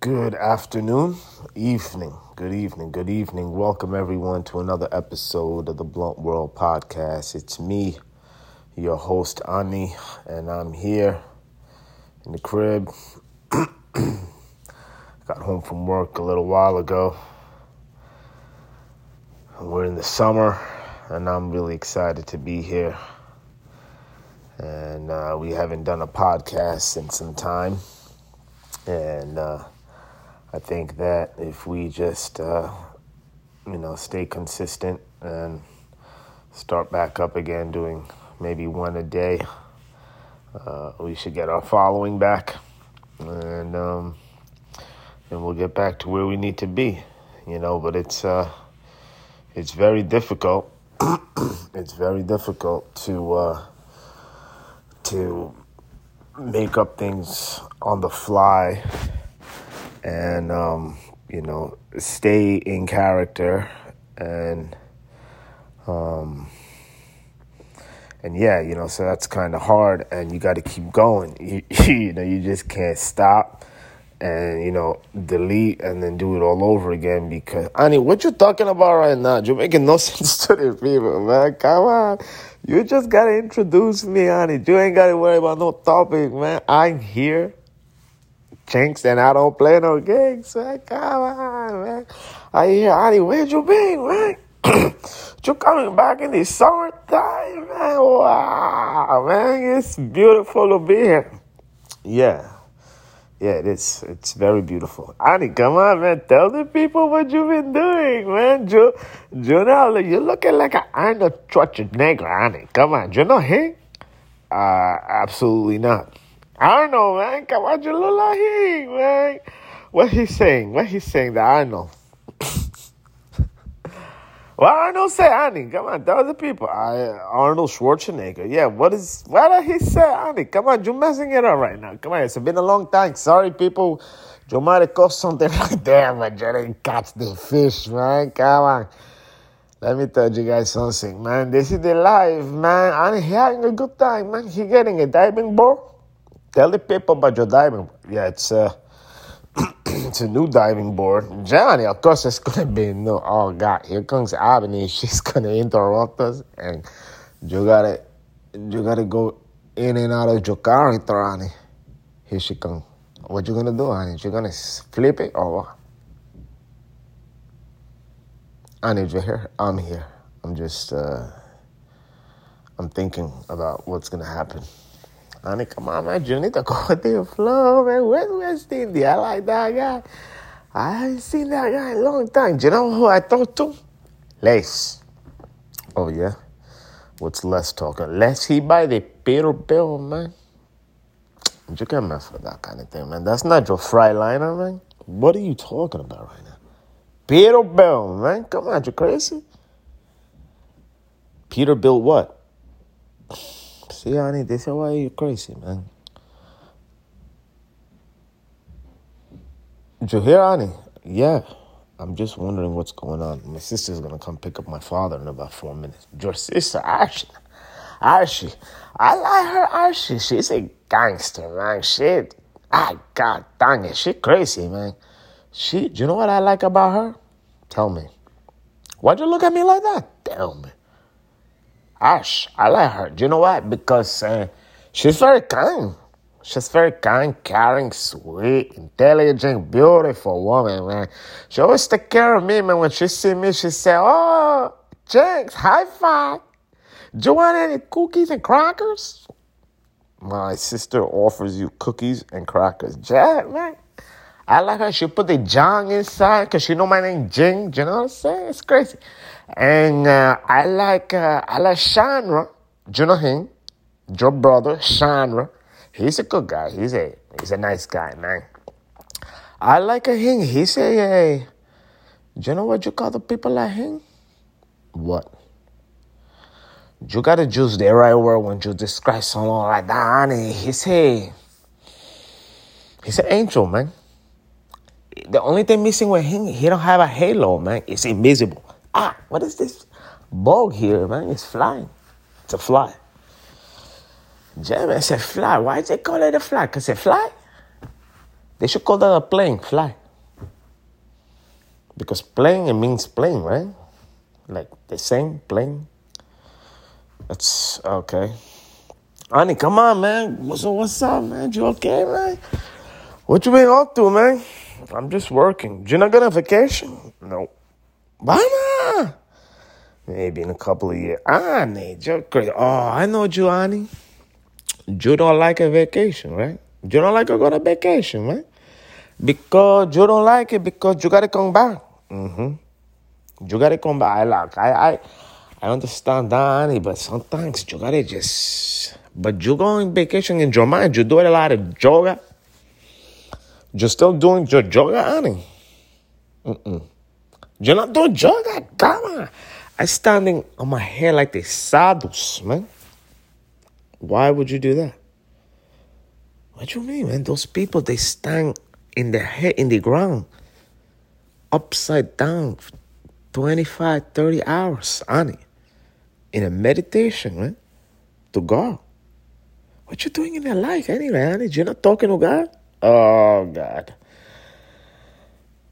Good afternoon, evening, good evening, good evening. Welcome everyone to another episode of the Blunt World Podcast. It's me, your host Ani, and I'm here in the crib. Got home from work a little while ago. We're in the summer, and I'm really excited to be here. And uh, we haven't done a podcast in some time. And uh, I think that if we just, uh, you know, stay consistent and start back up again doing maybe one a day, uh, we should get our following back. And, um, and we'll get back to where we need to be, you know, but it's, uh, it's very difficult. it's very difficult to, uh, to make up things on the fly and um, you know stay in character and um, and yeah you know so that's kind of hard and you got to keep going you, you know you just can't stop and you know delete and then do it all over again because Ani, what you talking about right now? You're making no sense to the people, man. Come on, you just gotta introduce me, Ani. You ain't gotta worry about no topic, man. I'm here, Jenx, and I don't play no gigs, man. Come on, man. I hear Ani, where'd you been, man? you coming back in the summertime, man? Wow, man, it's beautiful to be here. Yeah. Yeah, it is. It's very beautiful. Ani, come on, man. Tell the people what you've been doing, man. Ju- Junel, you're looking like an Arnold Schwarzenegger, Ani. Come on. You know him? Uh, absolutely not. I don't know, man. Come on, you look like him, man. What he's saying? What he's saying that I know. Well, Arnold say, Ani, come on, tell the people. I, Arnold Schwarzenegger. Yeah, what is, what did he say, Ani? Come on, you're messing it up right now. Come on, it's been a long time. Sorry, people. You might have caught something like that, but you didn't catch the fish, man. Come on. Let me tell you guys something, man. This is the life, man. And he having a good time, man. He getting a diving board. Tell the people about your diving. Yeah, it's, uh, it's a new diving board. Johnny, of course, it's gonna be no. Oh God, here comes Ebony. She's gonna interrupt us, and you gotta, you gotta go in and out of your character, honey. Here she comes. What you gonna do, honey? You gonna flip it or what? I need you here. I'm here. I'm just, uh, I'm thinking about what's gonna happen. To go with the flow, man. Where's West India? I like that guy. I haven't seen that guy in a long time. Do you know who I talked to? Les. Oh, yeah? What's Les talking? Les, he buy the Peterbilt, man. You can't mess with that kind of thing, man. That's not your Freightliner, man. What are you talking about right now? Peter Peterbilt, man. Come on, you crazy? Peter Peterbilt what? See, honey, this is why you're crazy, man. Did you hear, honey? Yeah. I'm just wondering what's going on. My sister's gonna come pick up my father in about four minutes. Your sister, Archie. Archie. I like her, Archie. She's a gangster, man. Shit. Ah, god dang it. She crazy, man. She, do you know what I like about her? Tell me. Why'd you look at me like that? Tell me. Ash, I like her. Do you know why? Because uh, she's very kind. She's very kind, caring, sweet, intelligent, beautiful woman, man. She always take care of me, man. When she see me, she say, "Oh, Jenx, high five. Do you want any cookies and crackers?" My sister offers you cookies and crackers. Jack, man. I like her. She put the Jang inside because she know my name Jing. You know what I'm saying? It's crazy. And uh, I like uh, I like Chandra. Do you know him? Your brother, Chandra. He's a good guy. He's a he's a nice guy, man. I like him. He's a, a do you know what you call the people like him? What? You gotta use the right word when you describe someone like that, honey. He's a he's an angel, man. The only thing missing with him, he don't have a halo, man. It's invisible. Ah, what is this bug here, man? It's flying. It's a fly. It's a fly. Why is they call it a fly? Cause it fly? They should call that a plane, fly. Because plane, it means plane, right? Like the same plane. That's okay. Honey, come on, man. So what's up, man? You okay, man? What you been up to, man? I'm just working. You're not going to vacation? No. Why? Maybe in a couple of years. Ah, Nate, you're crazy. Oh, I know Giovanni. You don't like a vacation, right? You don't like to go on vacation, right? Because you don't like it because you gotta come back. Mm-hmm. You gotta come back. I like I I I understand that, honey, but sometimes you gotta just but you go on vacation in your mind, you do a lot of yoga. You're still doing your yoga, honey. Mm-mm. You're not doing yoga, come on. I standing on my head like the sadhus, man. Why would you do that? What do you mean, man? Those people they stand in the head in the ground, upside down, 25, 30 hours, honey, in a meditation, man, to God. What you doing in your life anyway, honey? You're not talking to God? Oh God.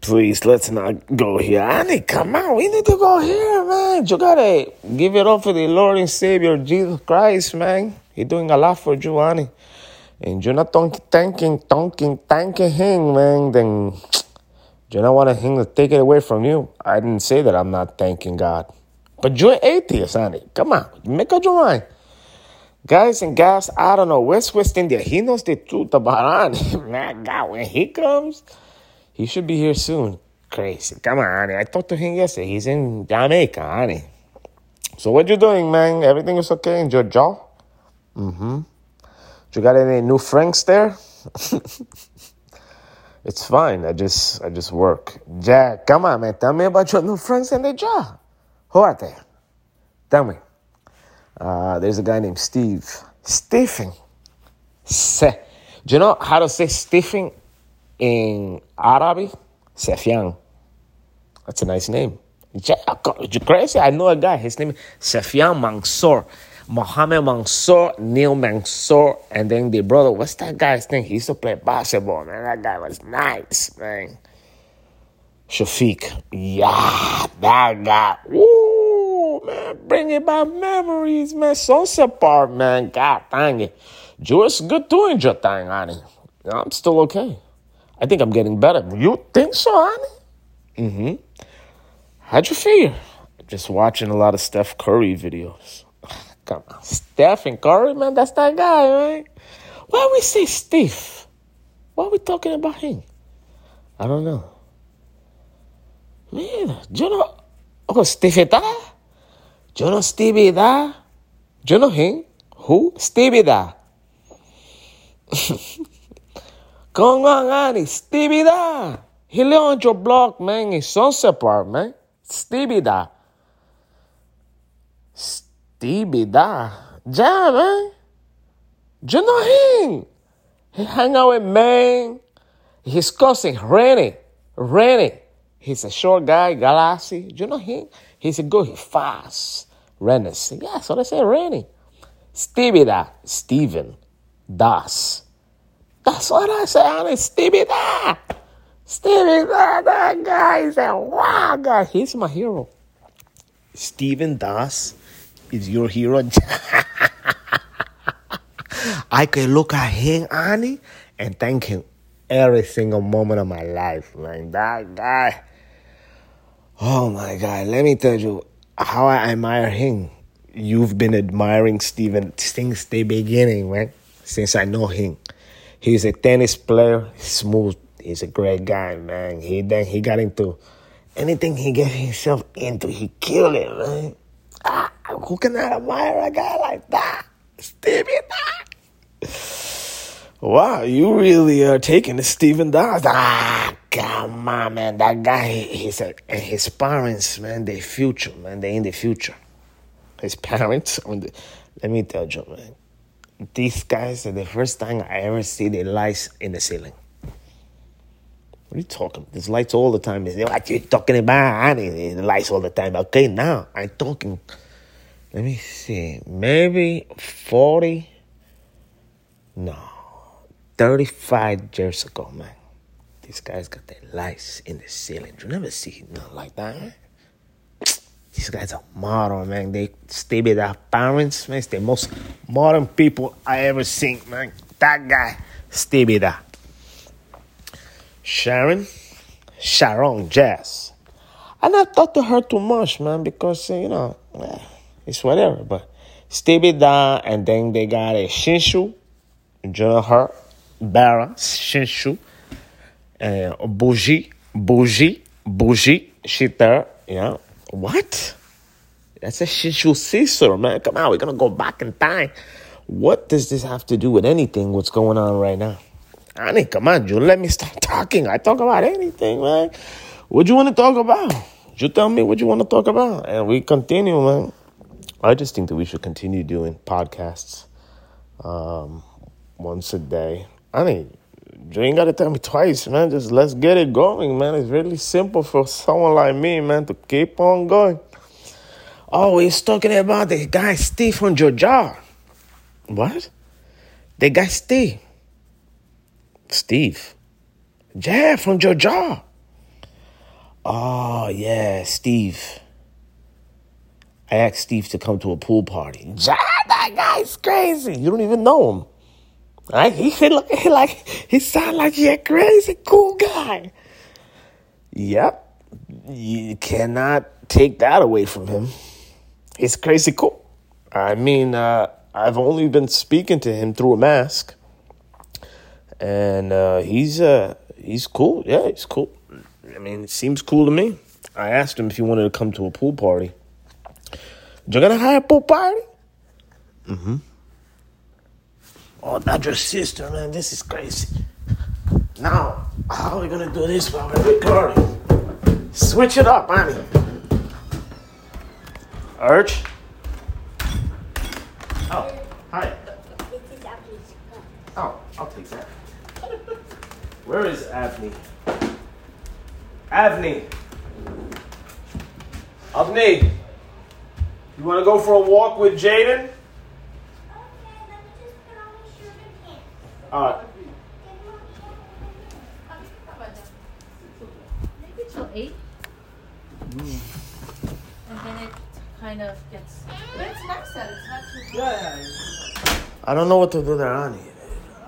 Please, let's not go here. Ani, come on. We need to go here, man. You gotta give it up for the Lord and Savior Jesus Christ, man. He's doing a lot for you, Ani. And you're not thanking, thanking, thanking Him, man. Then you don't want Him to take it away from you. I didn't say that I'm not thanking God. But you're atheist, Ani. Come on. Make up your mind. Guys and gals, I don't know. West West India, he knows the truth about Ani. Man, God, when he comes, he should be here soon. Crazy. Come on, honey. I talked to him yesterday. He's in Jamaica, honey. So what you doing, man? Everything is okay in your jaw? Mm-hmm. You got any new friends there? it's fine. I just I just work. Jack, come on, man. Tell me about your new friends in the jaw. Who are they? Tell me. Uh, there's a guy named Steve. Stephen. Se. Do you know how to say Stephen in Arabic, Sefian. That's a nice name. You crazy? I know a guy. His name is Sefian Mansour. Mohammed Mansour, Neil Mansour, and then the brother, what's that guy's name? He used to play basketball, man. That guy was nice, man. Shafiq. Yeah, that guy. Woo, man. Bringing back memories, man. Sunset Park, man. God dang it. Was good doing your thing, honey. I'm still okay. I think I'm getting better. You think so, honey? Mm-hmm. How'd you feel? Just watching a lot of Steph Curry videos. Come on. Stephen Curry, man, that's that guy, right? Why we say Steve? Why are we talking about him? I don't know. Man, you know? Oh, Steve da? Yo no Stevie da? Yo no him? Who? Stevie da. Come on, Ani. Stevie da. He live on your block, man, in Sunset Park, man. Stevie da. Stevie da. Yeah, man. You know him. He hang out with man. His cousin, Rennie. Rennie. He's a short guy, Galassi. You know him? He's said, go fast. Rennie. Yeah, so they say Rennie. Stevie da. Steven. Das. That's what I say, honey. Stevie da. That guy is a wow guy. He's my hero. Steven Das is your hero. I can look at him, honey, and thank him every single moment of my life, man. That guy. Oh my God. Let me tell you how I admire him. You've been admiring Steven since the beginning, man. Since I know him. He's a tennis player, smooth. He's a great guy, man. He then he got into anything he get himself into, he killed it, man. Ah, who can I admire a guy like that? Stevie. Wow, you really are taking the Steven Das. Ah, come on, man. That guy, he's a, and his parents, man, they future, man. They in the future. His parents, let me tell you, man these guys are the first time I ever see the lights in the ceiling. What are you talking? There's lights all the time. What you talking about? I need the lights all the time. Okay, now I'm talking. Let me see. Maybe 40. No. 35 years ago, man. This guy's got the lights in the ceiling. You never see nothing like that, man. These guys are modern, man. They stay with their parents, man. It's the most modern people I ever seen, man. That guy, stay with that. Sharon, Sharon Jazz. I not talk to her too much, man, because you know, eh, it's whatever. But with that, and then they got a Shinshu, Jonah Barra, Shinshu, uh, Bougie, Bougie, Bougie, Shitter, yeah. What? That's a Shinshu Caesar, man. Come on, we're gonna go back in time. What does this have to do with anything? What's going on right now? Honey, come on, you let me start talking. I talk about anything, man. What do you want to talk about? You tell me what you want to talk about, and we continue, man. I just think that we should continue doing podcasts um, once a day. I you ain't got to tell me twice, man. Just let's get it going, man. It's really simple for someone like me, man, to keep on going. Oh, he's talking about the guy Steve from Georgia. What? The guy Steve. Steve. Yeah, from Georgia. Oh, yeah, Steve. I asked Steve to come to a pool party. Ja, that guy's crazy. You don't even know him. Right? He, he look like he sound like he a crazy cool guy. Yep. You cannot take that away from him. He's crazy cool. I mean, uh, I've only been speaking to him through a mask, and uh, he's uh, he's cool. Yeah, he's cool. I mean, it seems cool to me. I asked him if he wanted to come to a pool party. You're gonna have a pool party? Mm-hmm. Oh, that's your sister, man. This is crazy. Now, how are we gonna do this while we're recording? Switch it up, honey. Urge? Oh, hi. Oh, I'll take that. Where is Avni? Avni. Avni. You want to go for a walk with Jaden? All right. Maybe till eight. And then it kind of gets. But it's nice out. It's not too. Yeah. I don't know what to do there, honey.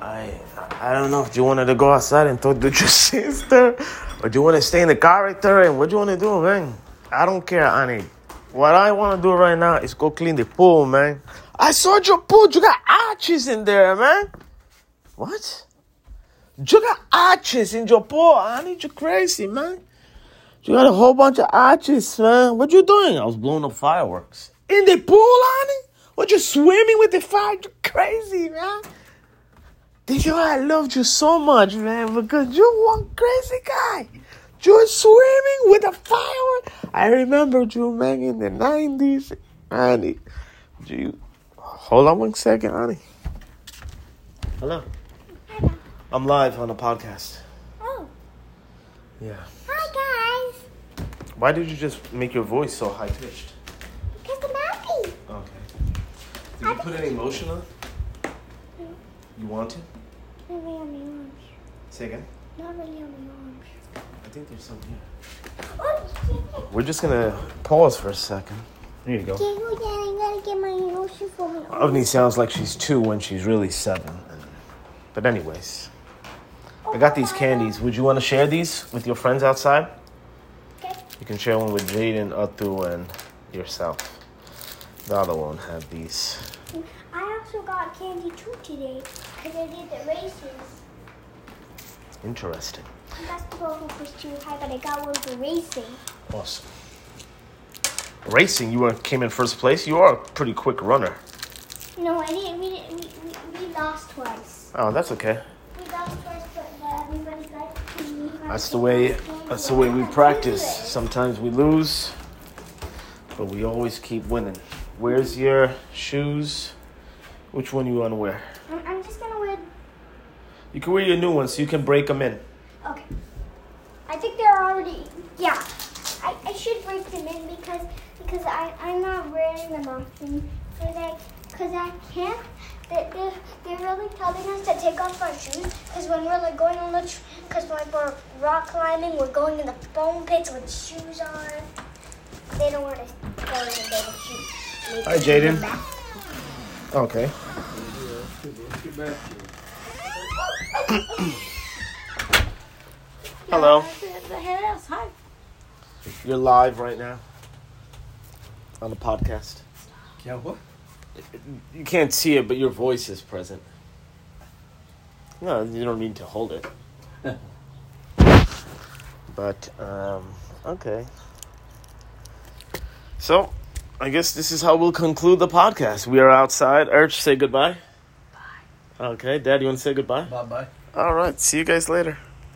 I I don't know if you wanted to go outside and talk to your sister, or do you want to stay in the car right there? And what do you want to do, man? I don't care, honey. What I want to do right now is go clean the pool, man. I saw your pool. You got arches in there, man. What? You got arches in your pool, honey. You crazy, man. You got a whole bunch of arches, man. What you doing? I was blowing up fireworks. In the pool, honey? What, you swimming with the fire? You crazy, man. Did you I loved you so much, man, because you one crazy guy. You were swimming with a firework. I remember you, man, in the 90s. Honey, you... Hold on one second, honey. Hello. I'm live on a podcast. Oh, Yeah. hi guys. Why did you just make your voice so high pitched? Because I'm happy. Okay. Did you put any lotion on? No. Hmm? You want to? Not really on my arms. Say again. Not really on my arms. I think there's some here. Oh. We're just gonna pause for a second. Here you go. Can you get, I gotta get my lotion for me. Avni sounds like she's two when she's really seven. But anyways, I got these candies. Would you want to share these with your friends outside? Okay. You can share one with Jaden, Atu, and yourself. The other one have these. I also got candy too today because I did the races. Interesting. Basketball hoop was too high, but I got one for racing. Awesome. Racing, you were, came in first place. You are a pretty quick runner. No, I didn't. We, didn't, we, we, we lost twice. Oh, that's okay. We lost twice, but, but everybody got to That's the way. That's the way we practice. Sometimes we lose, but we always keep winning. Where's your shoes? Which one you want to wear? I'm, I'm just gonna wear. You can wear your new ones, so you can break them in. Okay. I think they're already. Yeah. I, I should break them in because because I I'm not wearing them often I because I can't they, they, they're really telling us to take off our shoes because when we're like going on the, because like we're rock climbing, we're going in the foam pits with shoes on. They don't want us going in there with shoes. Hi, Jaden. Okay. Hello. The, the hairs. Hi. You're live right now on the podcast. Yeah, what? You can't see it, but your voice is present. No, you don't need to hold it. but um, okay. So, I guess this is how we'll conclude the podcast. We are outside. Arch, say goodbye. Bye. Okay, Dad, you want to say goodbye? Bye bye. All right. See you guys later.